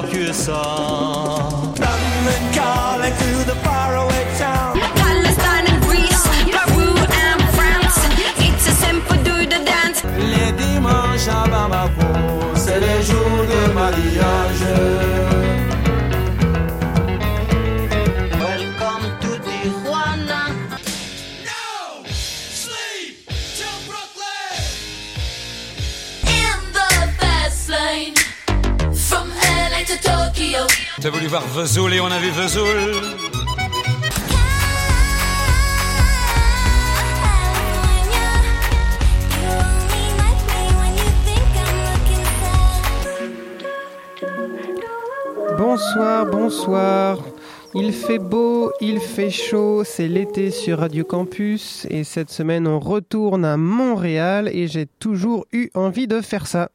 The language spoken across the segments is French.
yok yüsan voir Vesoul et on a vu Vesoul. Bonsoir, bonsoir. Il fait beau, il fait chaud, c'est l'été sur Radio Campus et cette semaine on retourne à Montréal et j'ai toujours eu envie de faire ça.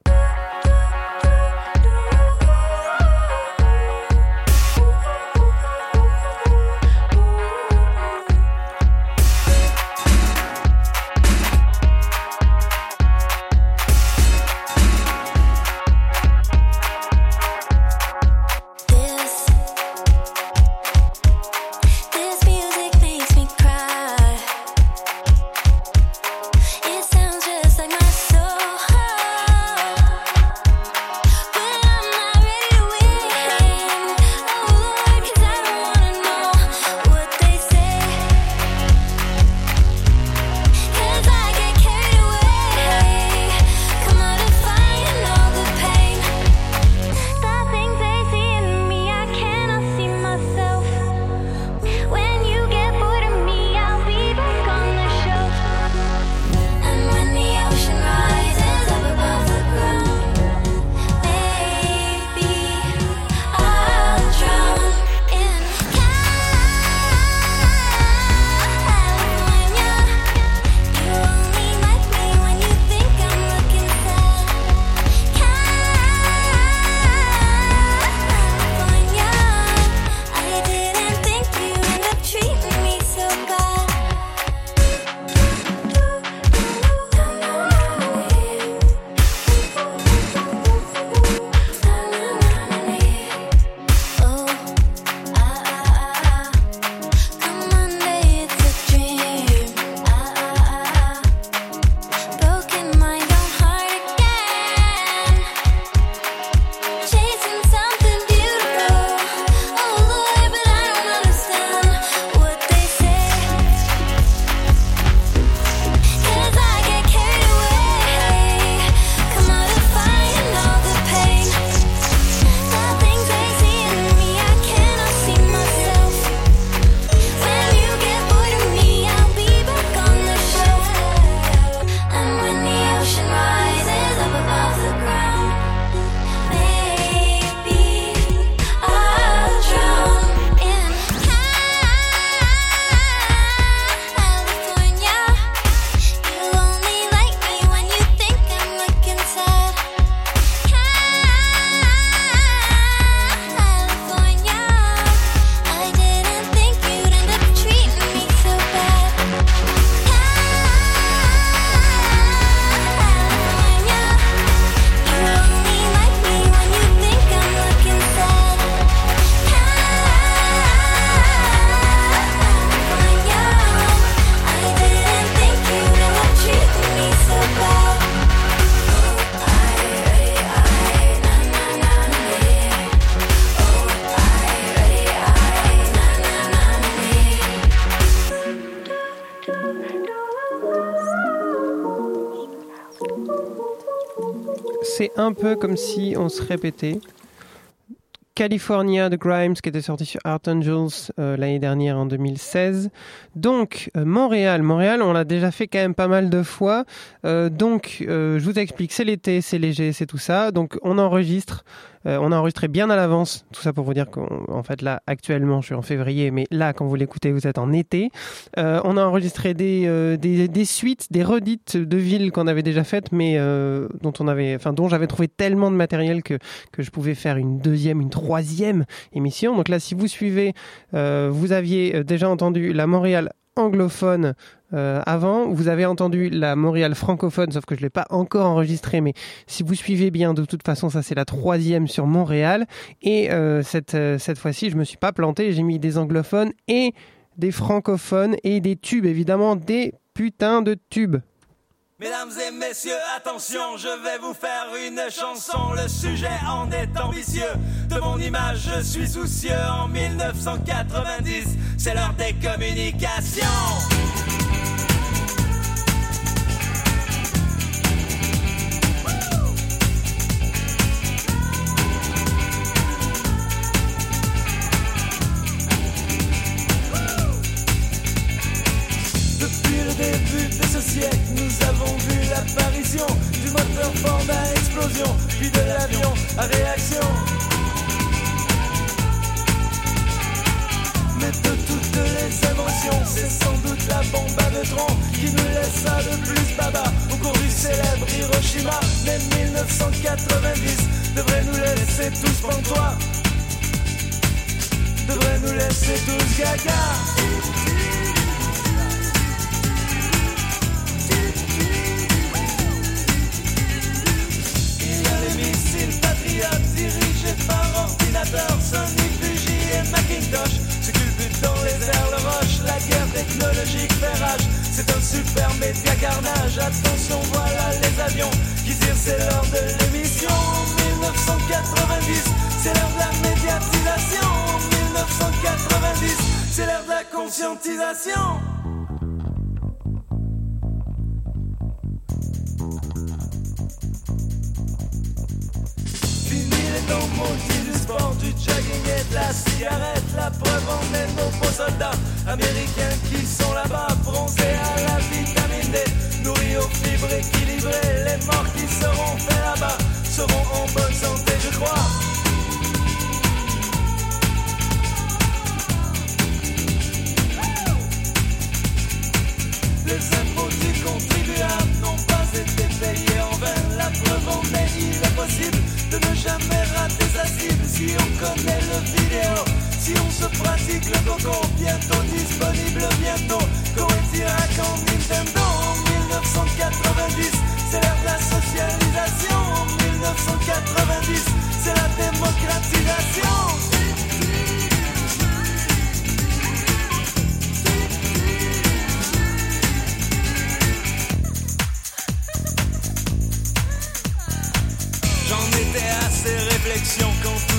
Un peu comme si on se répétait. California de Grimes qui était sorti sur Art Angels euh, l'année dernière en 2016. Donc euh, Montréal, Montréal, on l'a déjà fait quand même pas mal de fois. Euh, donc je vous explique, c'est l'été, c'est léger, c'est tout ça. Donc on enregistre, euh, on a enregistré bien à l'avance. Tout ça pour vous dire qu'en fait là actuellement je suis en février, mais là quand vous l'écoutez vous êtes en été. Euh, on a enregistré des, euh, des suites, des redites de villes qu'on avait déjà faites, mais dont on avait, dont j'avais trouvé tellement de matériel que que je pouvais faire une deuxième, une troisième émission. Donc là, si vous suivez, vous aviez déjà entendu la Montréal anglophone euh, avant. Vous avez entendu la Montréal francophone, sauf que je l'ai pas encore enregistrée, mais si vous suivez bien, de toute façon, ça c'est la troisième sur Montréal. Et euh, cette, euh, cette fois-ci, je me suis pas planté, j'ai mis des anglophones et des francophones et des tubes, évidemment, des putains de tubes. Mesdames et messieurs, attention, je vais vous faire une chanson. Le sujet en est ambitieux. De mon image, je suis soucieux. En 1990, c'est l'heure des communications. Le coco, bientôt disponible, bientôt. Coétira quand Nintendo en 1990, c'est l'ère de la socialisation. En 1990, c'est la démocratisation.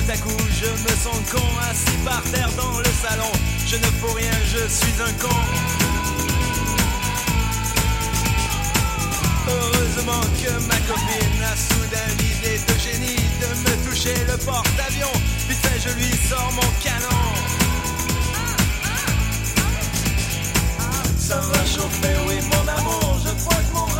Tout à coup je me sens con assis par terre dans le salon. Je ne fous rien, je suis un con. Heureusement que ma copine a soudain l'idée de génie de me toucher le porte-avions. Vite je lui sors mon canon. Ça va chauffer, oui, mon amour. Je crois que mon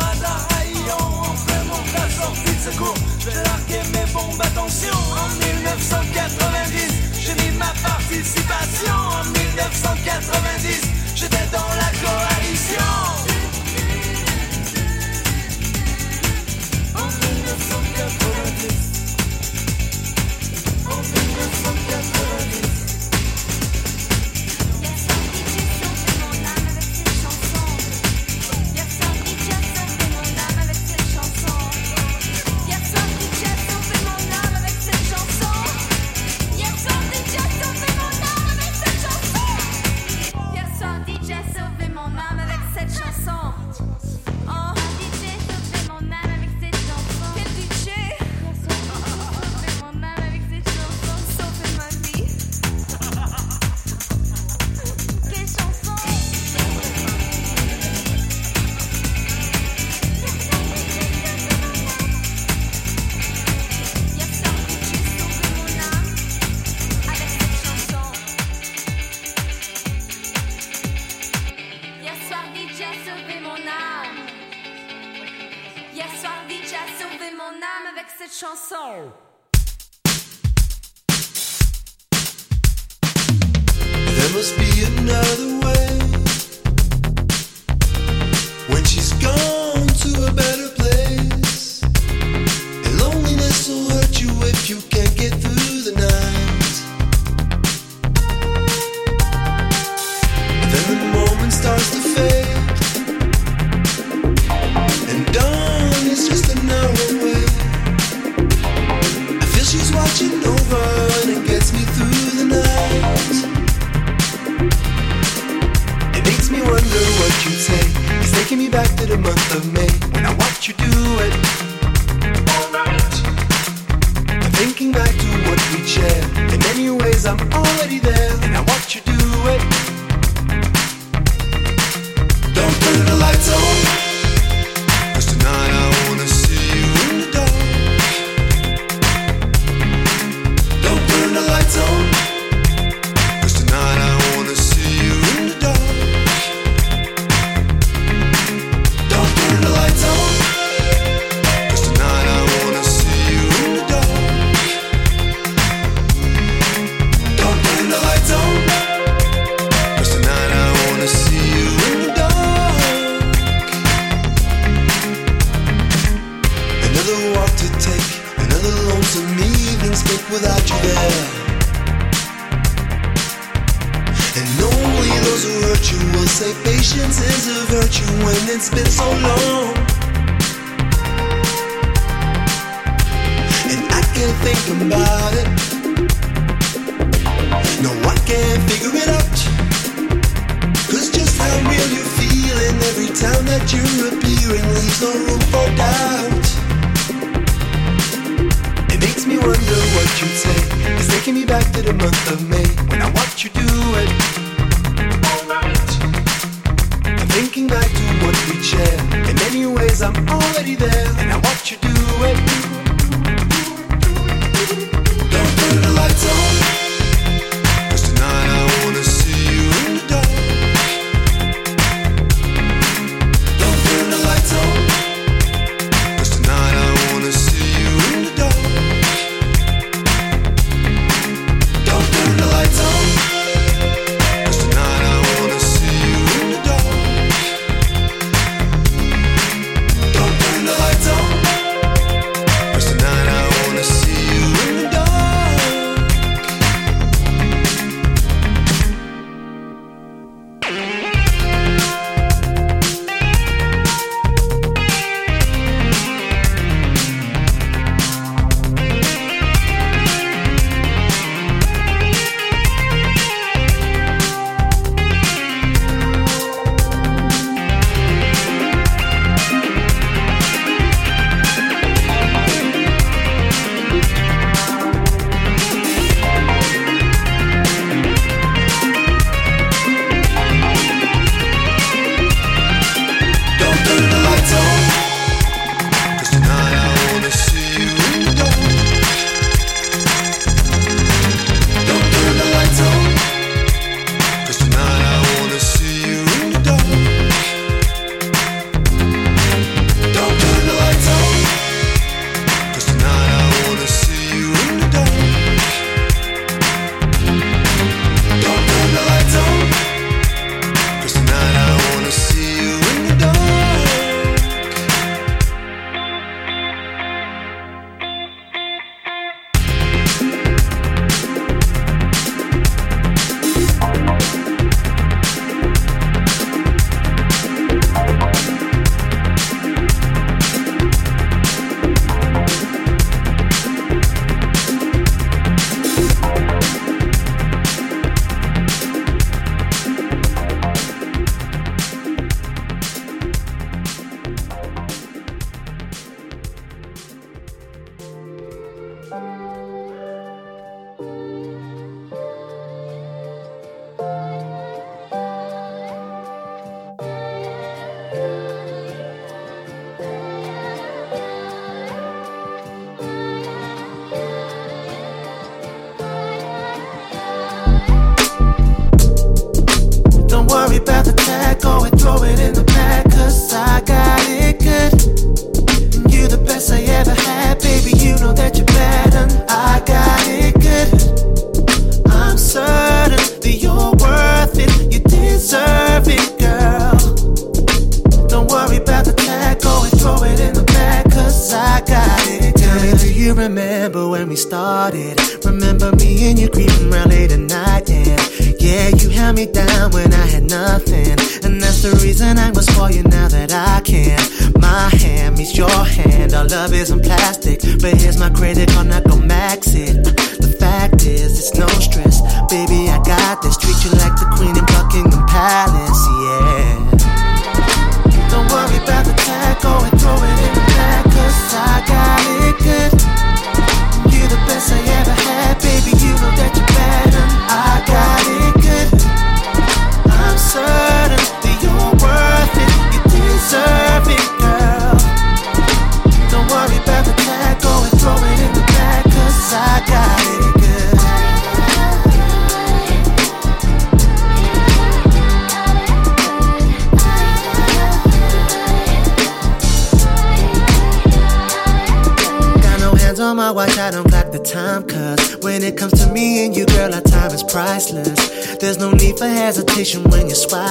la sortie de secours. Je vais larguer mes bombes, attention. En 1990, j'ai mis ma participation. En 1990, j'étais dans la coalition.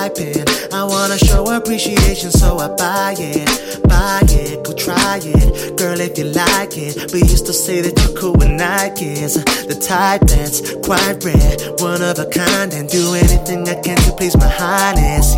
I wanna show appreciation, so I buy it. Buy it, go try it. Girl, if you like it. we used to say that you're cool with Nikes. The type that's quite rare, one of a kind, and do anything I can to please my highness,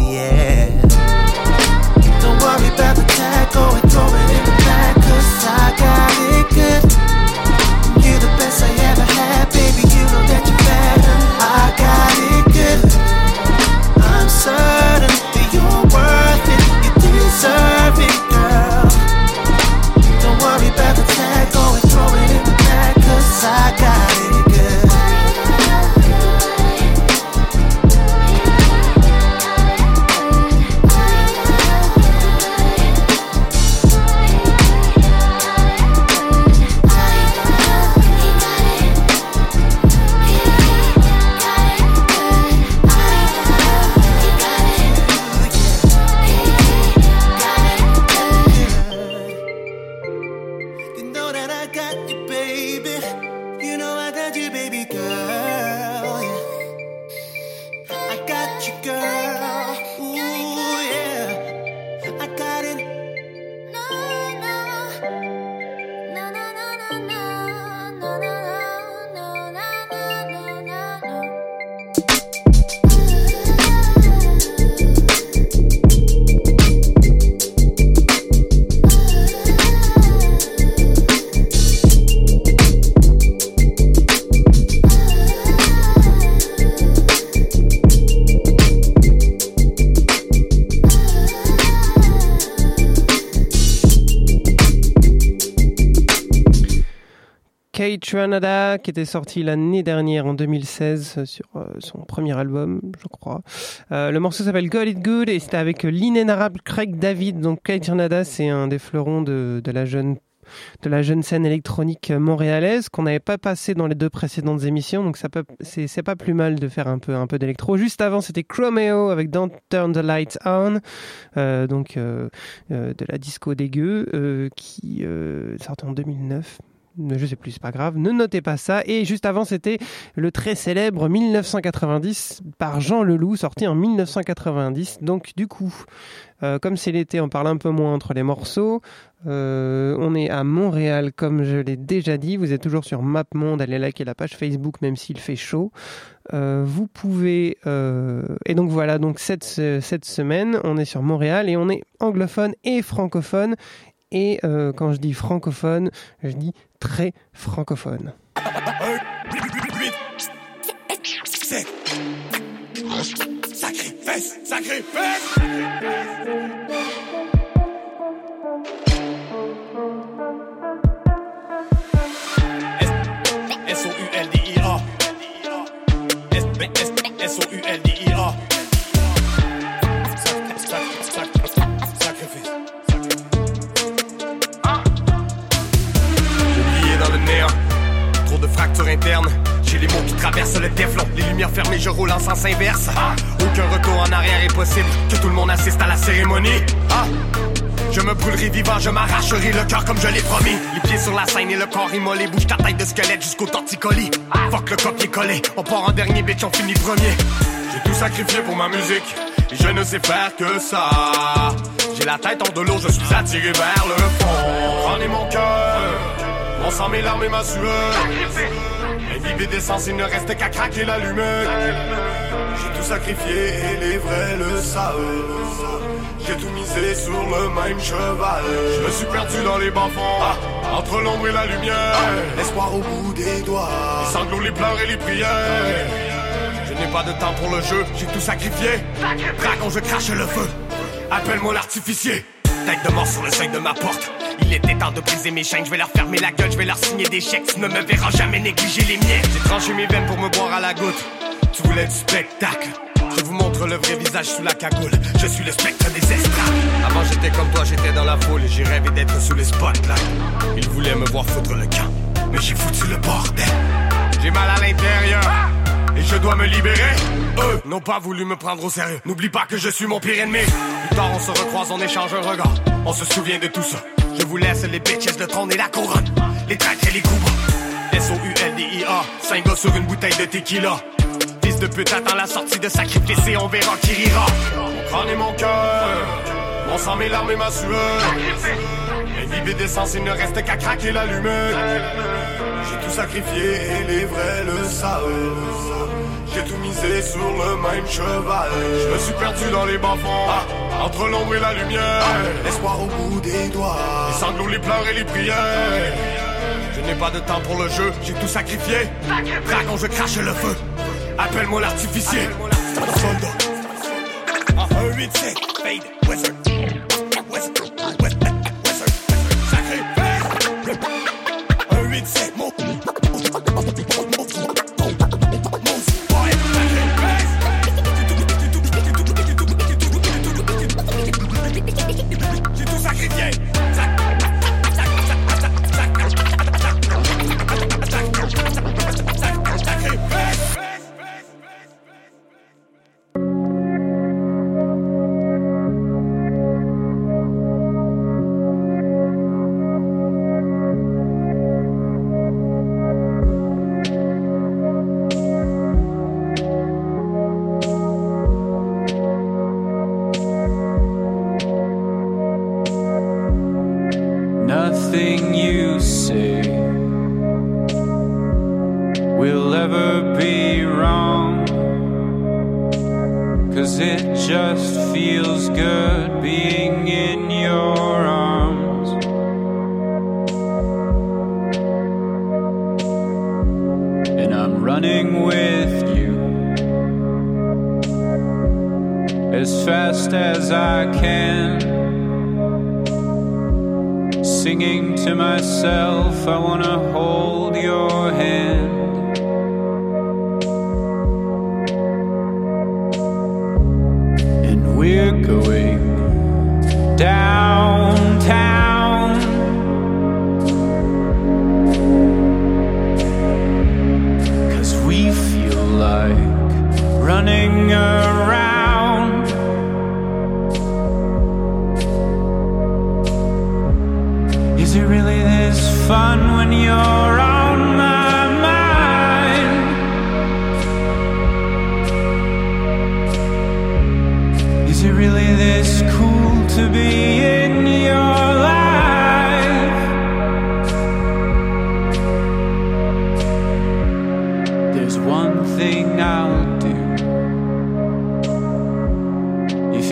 Qui était sorti l'année dernière en 2016 euh, sur euh, son premier album, je crois. Euh, le morceau s'appelle Got It Good et c'était avec l'inénarrable Craig David. Donc Kate Ranada, c'est un des fleurons de, la jeune de la jeune scène électronique montréalaise qu'on n'avait pas passé dans les deux précédentes émissions donc ça c'est pas plus mal de faire un peu un peu d'électro juste avant c'était Chromeo avec Don't Turn the Lights On donc de la disco dégueu qui sortait en 2009 je sais plus, c'est pas grave, ne notez pas ça. Et juste avant, c'était le très célèbre 1990 par Jean Leloup, sorti en 1990. Donc, du coup, euh, comme c'est l'été, on parle un peu moins entre les morceaux. Euh, on est à Montréal, comme je l'ai déjà dit. Vous êtes toujours sur MapMonde. Allez liker la page Facebook, même s'il fait chaud. Euh, vous pouvez. Et donc voilà, donc cette, semaine, on est sur Montréal et on est anglophone et francophone. Et quand je dis francophone, je dis très francophone. Sacrifice, sacrifice. S-O-U-L-D-I-A. J'ai les mots qui traversent le téflon. Les lumières fermées, je roule en sens inverse. Aucun retour en arrière est possible. Que tout le monde assiste à la cérémonie. Ah. Je me brûlerai vivant, je m'arracherai le cœur comme je l'ai promis. Les pieds sur la scène et le corps immolé. Bouge ta tête de squelette jusqu'au torticolis. Fuck le copier-coller. On part en dernier, bitch, on finit premier. J'ai tout sacrifié pour ma musique. Et je ne sais faire que ça. J'ai la tête hors de l'eau, je suis attiré vers le fond. Prenez mon cœur, Mon sang, mes larmes et ma sueur. Imbibé d'essence, il ne reste qu'à craquer l'allumette. J'ai tout sacrifié et les vrais le savent. J'ai tout misé sur le même cheval. Je me suis perdu dans les bas-fonds, entre l'ombre et la lumière. L'espoir au bout des doigts, les sanglots, les pleurs et les prières. Je n'ai pas de temps pour le jeu, j'ai tout sacrifié. Dragon, je crache le feu. Appelle-moi l'artificier. Tête de mort sur le seuil de ma porte. Il était temps de briser mes chaînes, je vais leur fermer la gueule, je vais leur signer des chèques. Tu ne me verras jamais négliger les miens. J'ai tranché mes veines pour me boire à la goutte. Tu voulais du spectacle. Je vous montre le vrai visage sous la cagoule. Je suis le spectre des estrades. Avant j'étais comme toi, j'étais dans la foule et j'ai rêvé d'être sous les spotlights. Ils voulaient me voir foutre le camp, mais j'ai foutu le bordel. J'ai mal à l'intérieur et je dois me libérer. Eux n'ont pas voulu me prendre au sérieux. N'oublie pas que je suis mon pire ennemi. Plus tard, on se recroise, on échange un regard. On se souvient de tout ça. Je vous laisse les bitches, le trône et la couronne. Les traîtres et les coups. S-O-U-L-D-I-A. Cinq gars sur une bouteille de tequila. Fils de pute, attends la sortie de sacrifice et on verra qui rira. Mon crâne et mon cœur. Mon sang, mes larmes et ma sueur. Imbibé d'essence, il ne reste qu'à craquer l'allumette. J'ai tout sacrifié et les vrais le savent. J'ai tout misé sur le même cheval. Je me suis perdu dans les bas-fonds, entre l'ombre et la lumière. L'espoir au bout des doigts, les sanglots, les pleurs et les prières. Je n'ai pas de temps pour le jeu, j'ai tout sacrifié. Dragon, je crache le feu. Appelle-moi l'artificier. Soldat. Un 8 7 fade, wizard. Wizard, wizard, wizard. Sacrifice. Un 8 7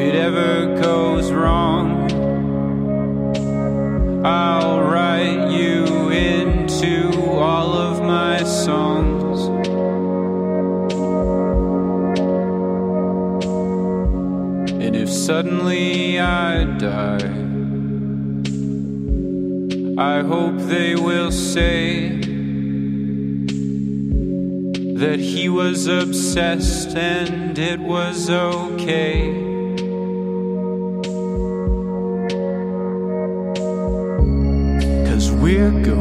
it ever goes wrong. I'll write you into all of my songs. And if suddenly I die, I hope they will say that he was obsessed and it was okay. Cause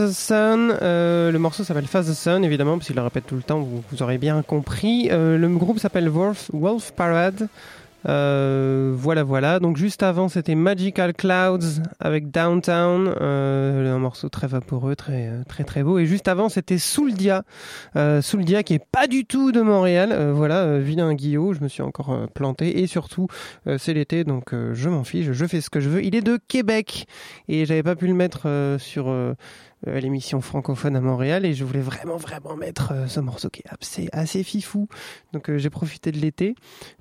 Euh, le morceau s'appelle Father Son évidemment parce qu'il le répète tout le temps, vous, aurez bien compris. Euh, le groupe s'appelle Wolf, Parade. Euh, voilà, voilà. Donc juste avant, c'était Magical Clouds avec Downtown, un morceau très vaporeux, très très très beau. Et juste avant, c'était Souldia, Souldia qui est pas du tout de Montréal. Voilà, vilain Guillaume, je me suis encore planté. Et surtout, c'est l'été, donc je m'en fiche, je fais ce que je veux. Il est de Québec et j'avais pas pu le mettre sur euh, l'émission francophone à Montréal et je voulais vraiment vraiment mettre euh, ce morceau qui est assez, assez fifou. Donc euh, j'ai profité de l'été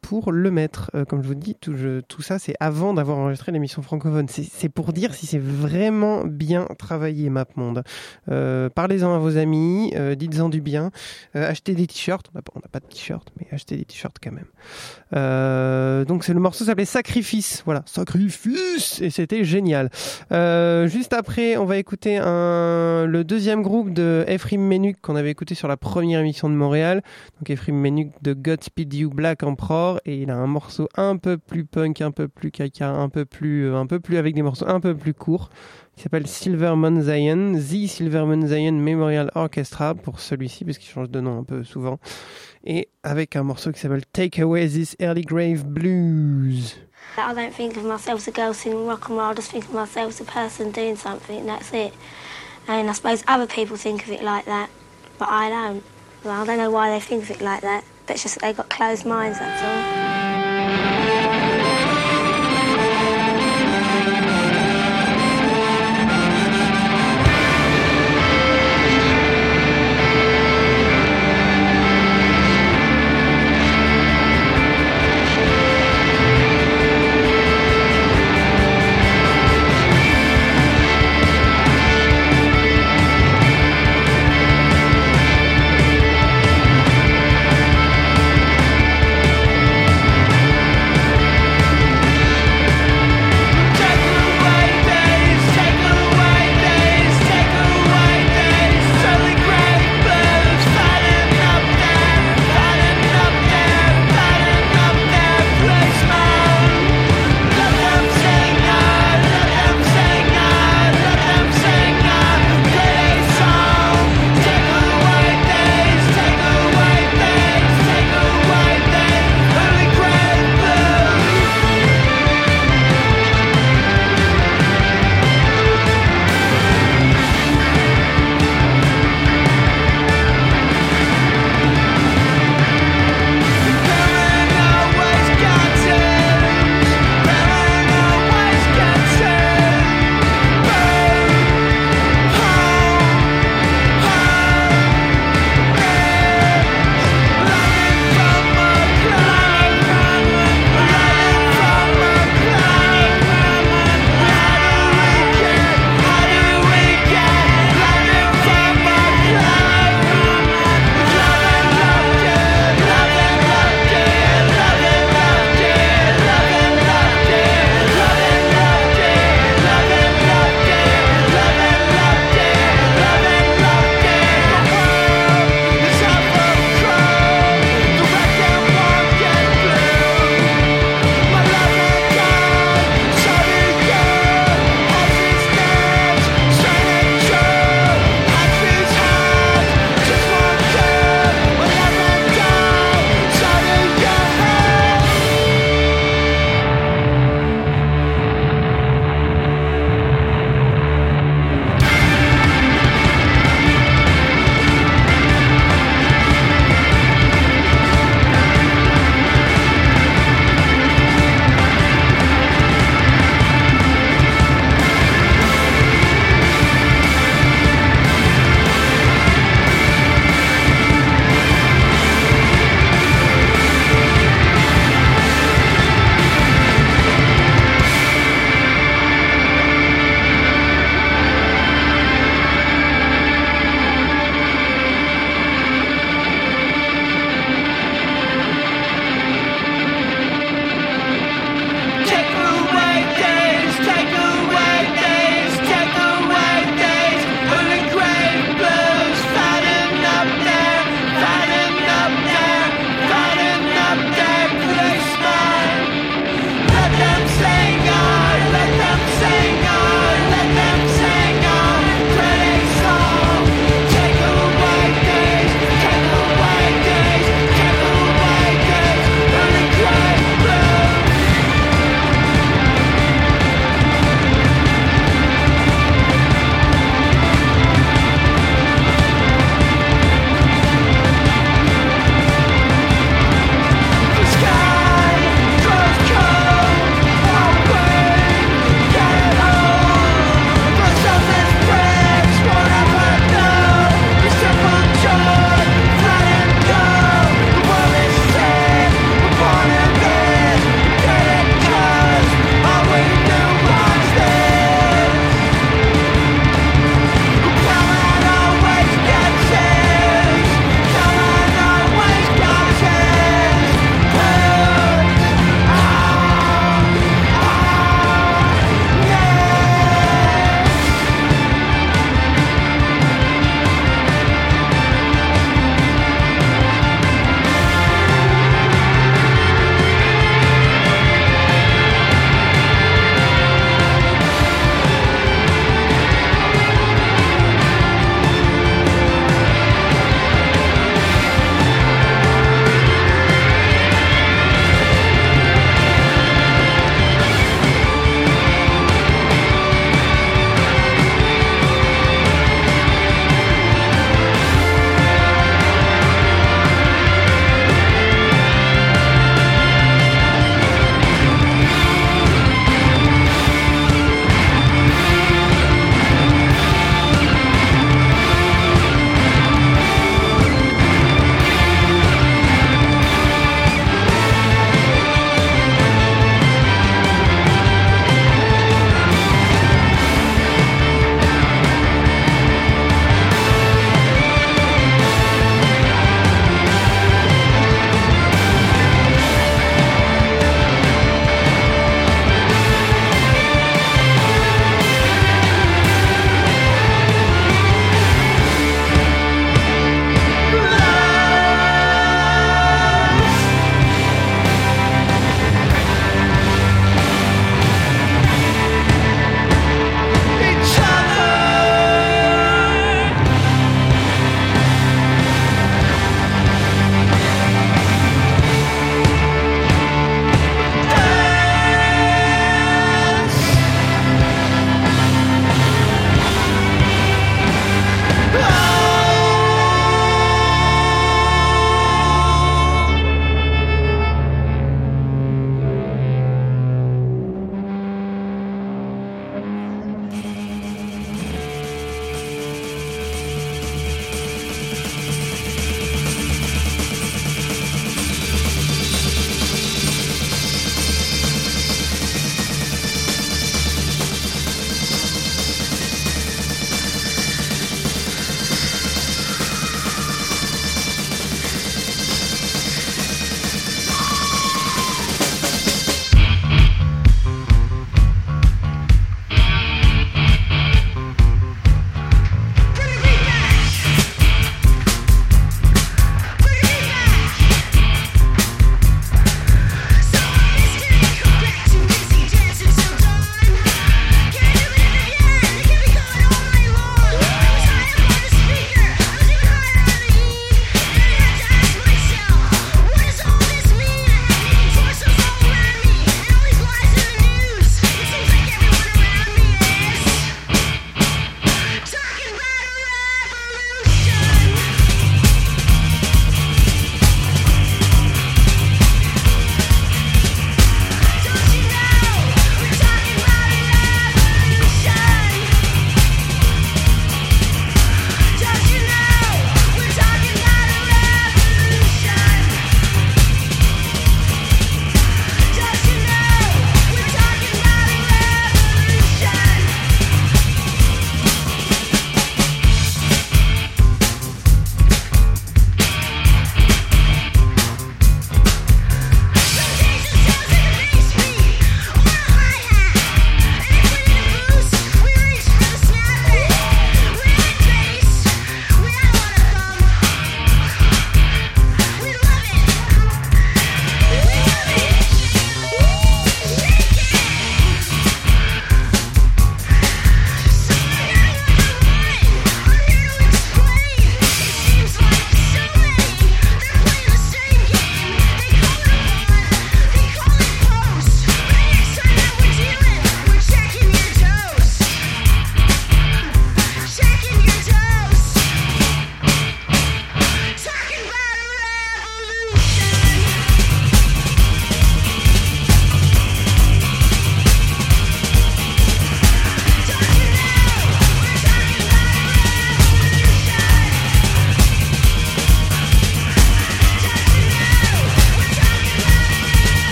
pour le mettre. Comme je vous dis, tout, je- tout ça c'est avant d'avoir enregistré l'émission francophone. C'est pour dire si c'est vraiment bien travaillé MapMonde. Parlez-en à vos amis, dites-en du bien, achetez des t-shirts. On n'a pas, de t-shirts, mais achetez des t-shirts quand même. Donc c'est le morceau s'appelait Sacrifice. Voilà, Sacrifice et c'était génial. Juste après, on va écouter un un, le deuxième groupe de Ephraim Menuk qu'on avait écouté sur la première émission de Montréal. Donc Ephraim Menuk de Godspeed You Black Emperor et il a un morceau un peu plus punk, un peu plus caca, un peu plus, euh, un peu plus avec des morceaux un peu plus courts. qui s'appelle Silverman Zion, The Silverman Zion Memorial Orchestra pour celui-ci parce qu'il change de nom un peu souvent. Et avec un morceau qui s'appelle Take Away This Early Grave Blues. I don't think of myself as a girl singing rock and roll, I just think of myself as a person doing something, that's it. And I suppose other people think of it like that, but I don't. Well, I don't know why they think of it like that, but it's just that they've got closed minds, that's all.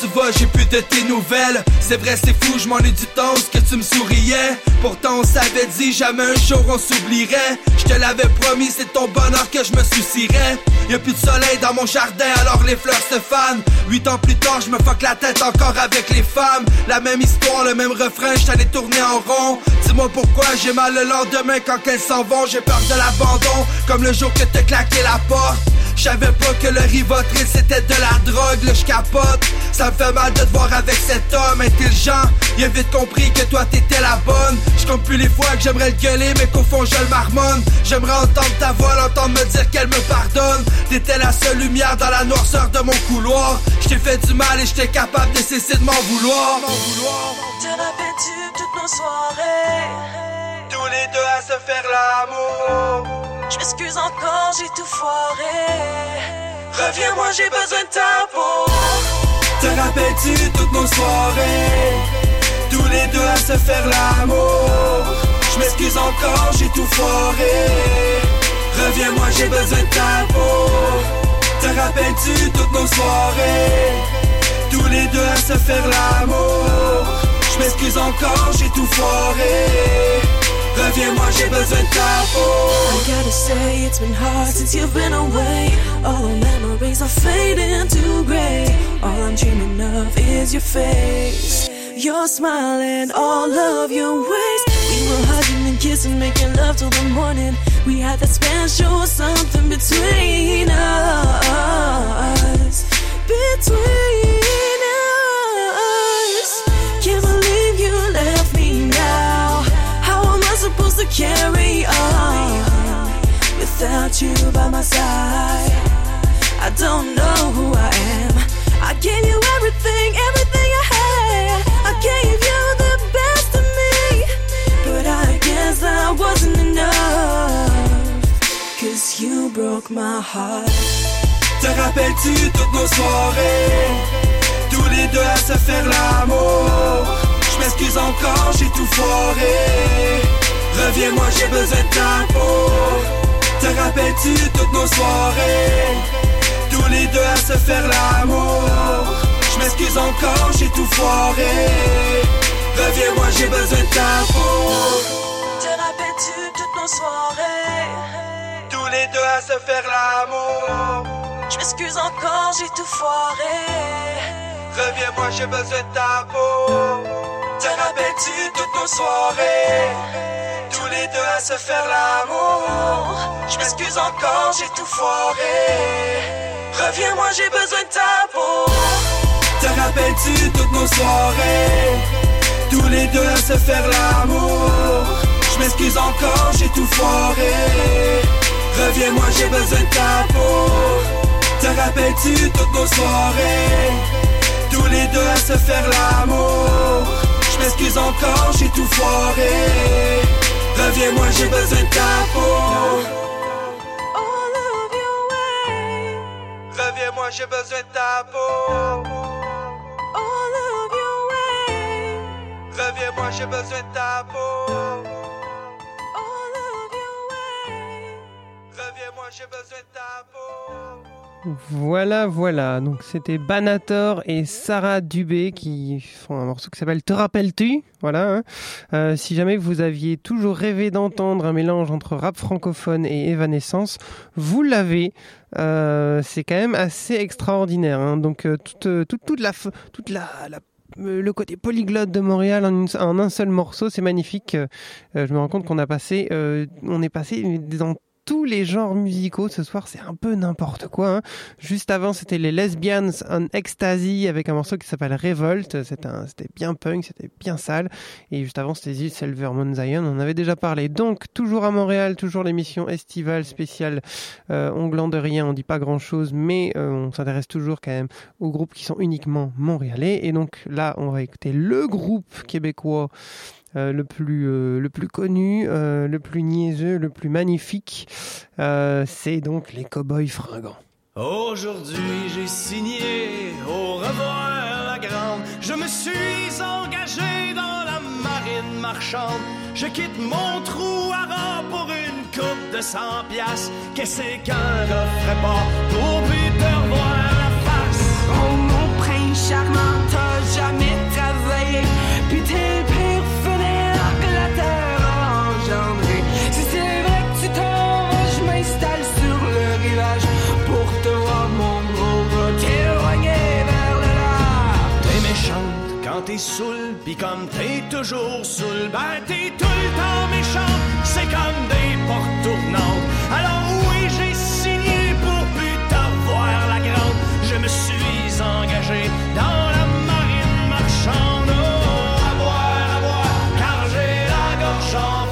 Tu vas? J'ai plus de tes nouvelles. C'est vrai, c'est fou, je m'en ai du temps que tu me souriais. Pourtant, on s'avait dit jamais un jour on s'oublierait. Je te l'avais promis, c'est ton bonheur que je me soucierais. Y'a plus de soleil dans mon jardin, alors les fleurs se fanent. Huit ans plus tard, je me fuck la tête encore avec les femmes. La même histoire, le même refrain, je t'allais tourner en rond. Dis-moi pourquoi j'ai mal le lendemain quand elles s'en vont. J'ai peur de l'abandon, comme le jour que t'as claqué la porte. J'savais pas que le rivotril c'était de la drogue, là j'capote Ça me fait mal de te voir avec cet homme intelligent. Il a vite compris que toi t'étais la bonne. J'compte plus les fois que j'aimerais le gueuler mais qu'au fond je le marmonne. J'aimerais entendre ta voix, l'entendre me dire qu'elle me pardonne. T'étais la seule lumière dans la noirceur de mon couloir. J't'ai fait du mal et j'étais capable de cesser de m'en vouloir. Te rappelles-tu toutes nos soirées? Tous les deux à se faire l'amour Je m'excuse encore, j'ai tout foiré. Reviens-moi, j'ai besoin de ta peau. Te rappelles-tu toutes nos soirées? Tous les deux à se faire l'amour. Je m'excuse encore, j'ai tout foiré. Reviens-moi, j'ai besoin de ta peau. Te rappelles-tu toutes nos soirées? Tous les deux à se faire l'amour. Je m'excuse encore, j'ai tout foiré Reviens-moi, j'ai besoin de ta I gotta say, it's been hard since you've been away. All the memories are fading to gray. All I'm dreaming of is your face. Your smile and all of your ways. We were hugging and kissing, making love till the morning. We had that special something between us. Between carry on without you by my side? I don't know who I am. I gave you everything, everything I had. I gave you the best of me. But I guess that wasn't enough. Cause you broke my heart. Te rappelles-tu toutes nos soirées? Tous les deux à se faire l'amour Je m'excuse encore, j'ai tout foiré Reviens-moi, j'ai besoin de ta peau. Te rappelles-tu toutes nos soirées? Tous les deux à se faire l'amour. Je m'excuse encore, j'ai tout foiré. Reviens-moi, j'ai besoin de ta peau. Te rappelles-tu toutes nos soirées? Tous les deux à se faire l'amour. Je m'excuse encore, j'ai tout foiré. Reviens-moi, j'ai besoin de ta peau. Te rappelles-tu toutes nos soirées? Se faire l'amour. Je m'excuse encore, j'ai tout foiré. Reviens-moi, j'ai besoin de ta peau. Te rappelles-tu toutes nos soirées? Tous les deux à se faire l'amour. Je m'excuse encore, j'ai tout foiré. Reviens-moi, j'ai besoin de ta peau. Te rappelles-tu toutes nos soirées? Tous les deux à se faire l'amour. Je m'excuse encore, j'ai tout foiré Reviens-moi, j'ai besoin de ta peau. All of your ways, Reviens-moi, j'ai besoin de ta peau. All of your ways, Reviens-moi, j'ai besoin de ta peau. All of your ways. Reviens-moi, j'ai besoin de ta peau Voilà, voilà. Donc c'était Banator et Sarah Dubé qui font un morceau qui s'appelle Te rappelles-tu? Voilà. hein. Euh, si jamais vous aviez toujours rêvé d'entendre un mélange entre rap francophone et Evanescence, vous l'avez. Euh, c'est quand même assez extraordinaire. hein. Donc euh, toute, toute, toute la, toute la, le côté polyglotte de Montréal en, un seul morceau, c'est magnifique. Je me rends compte qu'on a passé, euh, on est passé dans tous les genres musicaux ce soir, c'est un peu n'importe quoi. hein. Juste avant, c'était les Lesbians en Ecstasy avec un morceau qui s'appelle Revolt. C'était bien punk, c'était bien sale. Et juste avant, c'était The Silver Moon Zion. On en avait déjà parlé. Donc, toujours à Montréal, toujours l'émission estivale spéciale euh, Onglant de rien. On dit pas grand chose, mais euh, on s'intéresse toujours quand même aux groupes qui sont uniquement montréalais. Et donc là, on va écouter le groupe québécois euh, le, plus, euh, le plus connu, euh, le plus niaiseux, le plus magnifique, c'est donc les cow-boys fringants. Aujourd'hui, j'ai signé au revoir la grande. Je me suis engagé dans la marine marchande. Je quitte mon trou à rang pour une coupe de 100 piastres. Qu'est-ce qu'un referait pas pour plus te revoir la face? Oh mon prince charmant, t'as jamais travaillé, puis quand t'es saoul, pis comme t'es toujours saoul, ben t'es tout le temps méchant, c'est comme des portes tournantes. Alors oui, j'ai signé pour plus t'avoir la grande, je me suis engagé dans la marine marchande. Oh, à boire, à boire, car j'ai la gorge en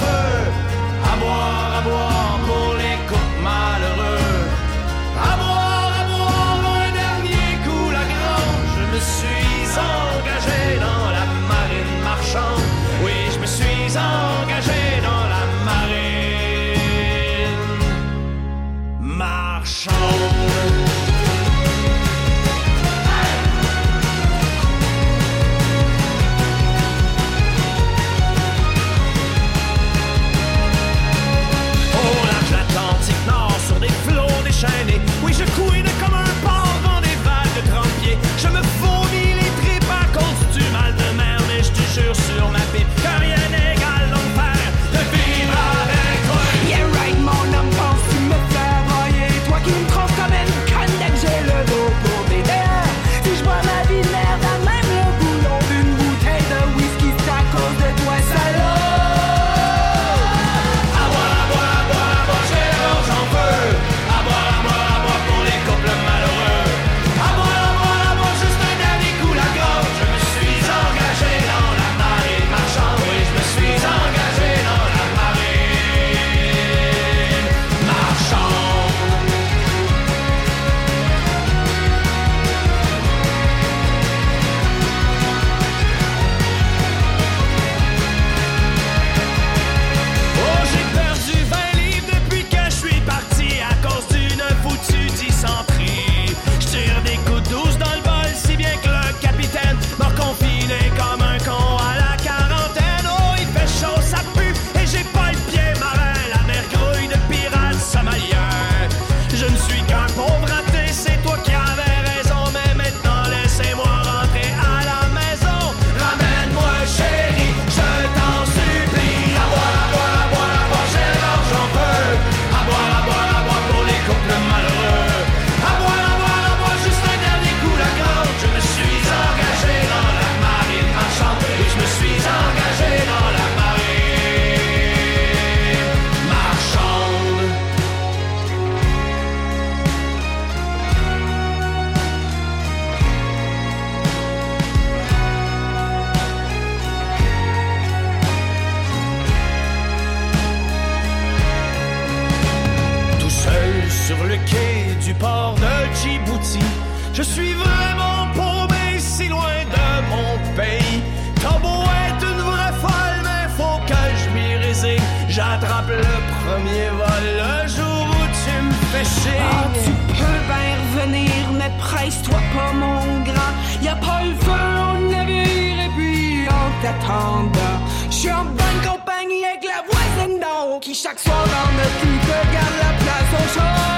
J'attrape le premier vol le jour où tu me fais chier. Ah, tu peux bien revenir, mais presse-toi pas, mon grand. Y a pas le feu, on navire, et puis on t'attendant. J'suis en bonne compagnie avec la voisine d'en haut qui chaque soir dans notre cul te garde la place au chaud.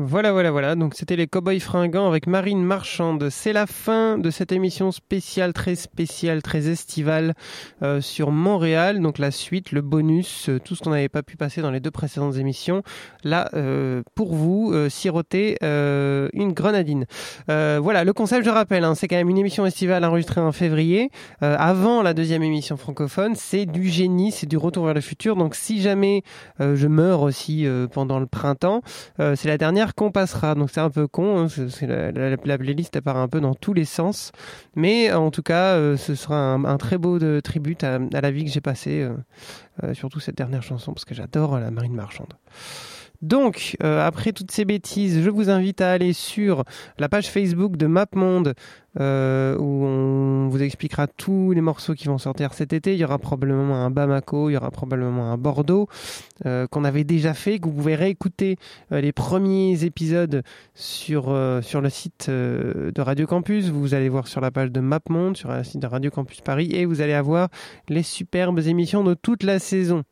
Voilà, voilà, voilà. Donc c'était les Cowboys fringants avec Marine Marchande. C'est la fin de cette émission spéciale, très spéciale, très estivale euh, sur Montréal. Donc la suite, le bonus, euh, tout ce qu'on n'avait pas pu passer dans les deux précédentes émissions. Là, euh, pour vous, siroter une grenadine. Voilà, le concept, je rappelle, hein, c'est quand même une émission estivale enregistrée en février, avant la deuxième émission francophone. C'est du génie, c'est du retour vers le futur. Donc si jamais je meurs aussi pendant le printemps, c'est la dernière qu'on passera. Donc c'est un peu con, hein, la, la- la playlist part un peu dans tous les sens. Mais en tout cas, euh, ce sera un, très beau de tribute à, la vie que j'ai passée, euh, euh, surtout cette dernière chanson, parce que j'adore la marine marchande. Donc, euh, après toutes ces bêtises, je vous invite à aller sur la page Facebook de MapMonde, euh, où on vous expliquera tous les morceaux qui vont sortir cet été. Il y aura probablement un Bamako, il y aura probablement un Bordeaux, euh, qu'on avait déjà fait, que vous pouvez réécouter les premiers épisodes sur, sur le site de Radio Campus. Vous allez voir sur la page de MapMonde, sur le site de Radio Campus Paris, et vous allez avoir les superbes émissions de toute la saison.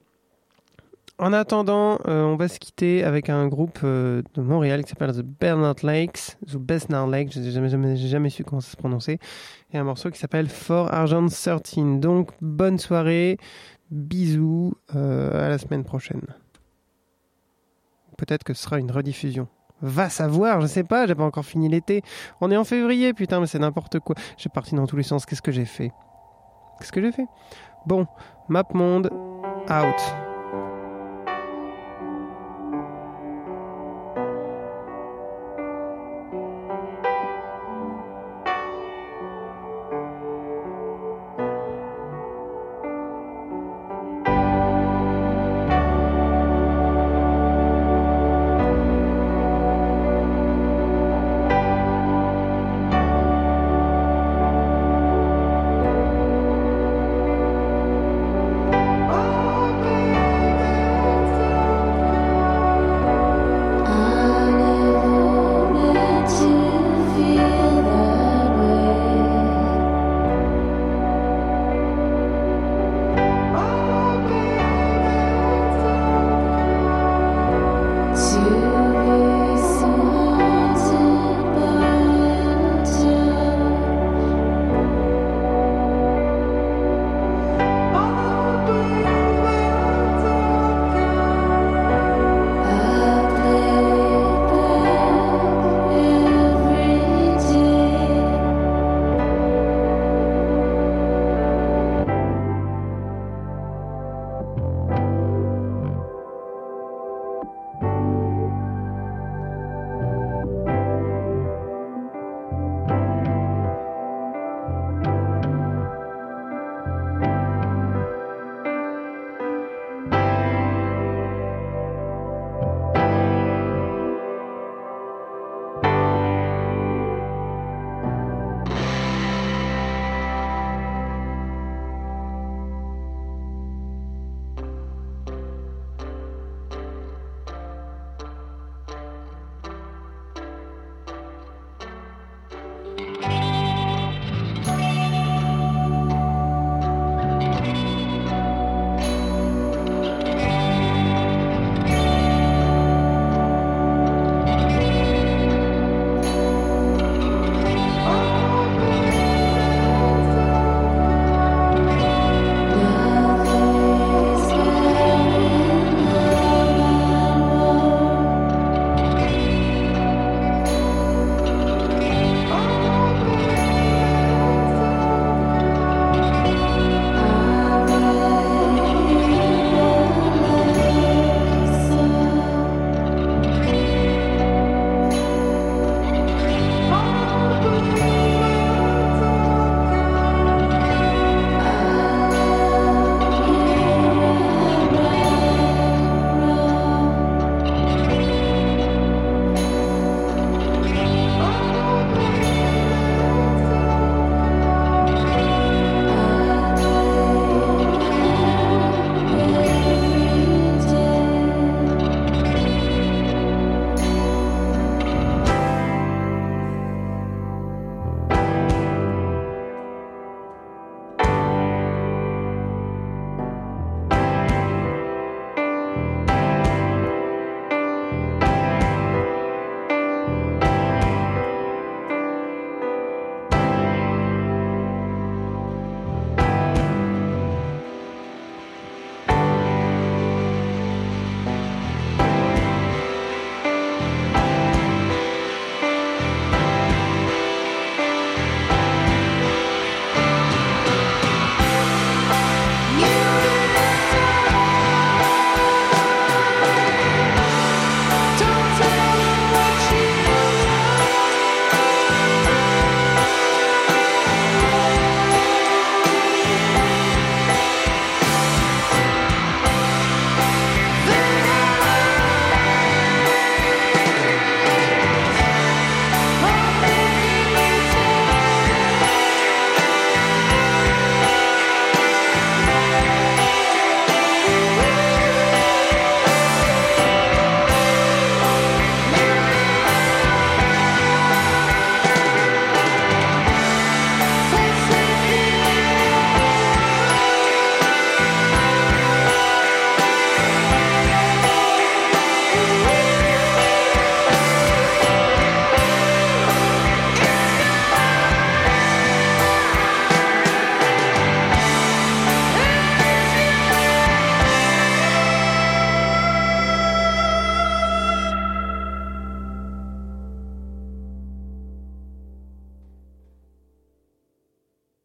En attendant, euh, on va se quitter avec un groupe euh, de Montréal qui s'appelle The Bernard Lakes, The Besnard Lake, je n'ai jamais, jamais, jamais su comment ça se prononçait, et un morceau qui s'appelle For Argent 13. Donc, bonne soirée, bisous, euh, à la semaine prochaine. Peut-être que ce sera une rediffusion. Va savoir, je sais pas, j'ai pas encore fini l'été. On est en février, putain, mais c'est n'importe quoi. J'ai parti dans tous les sens, qu'est-ce que j'ai fait? Qu'est-ce que j'ai fait? Bon, MapMonde, out.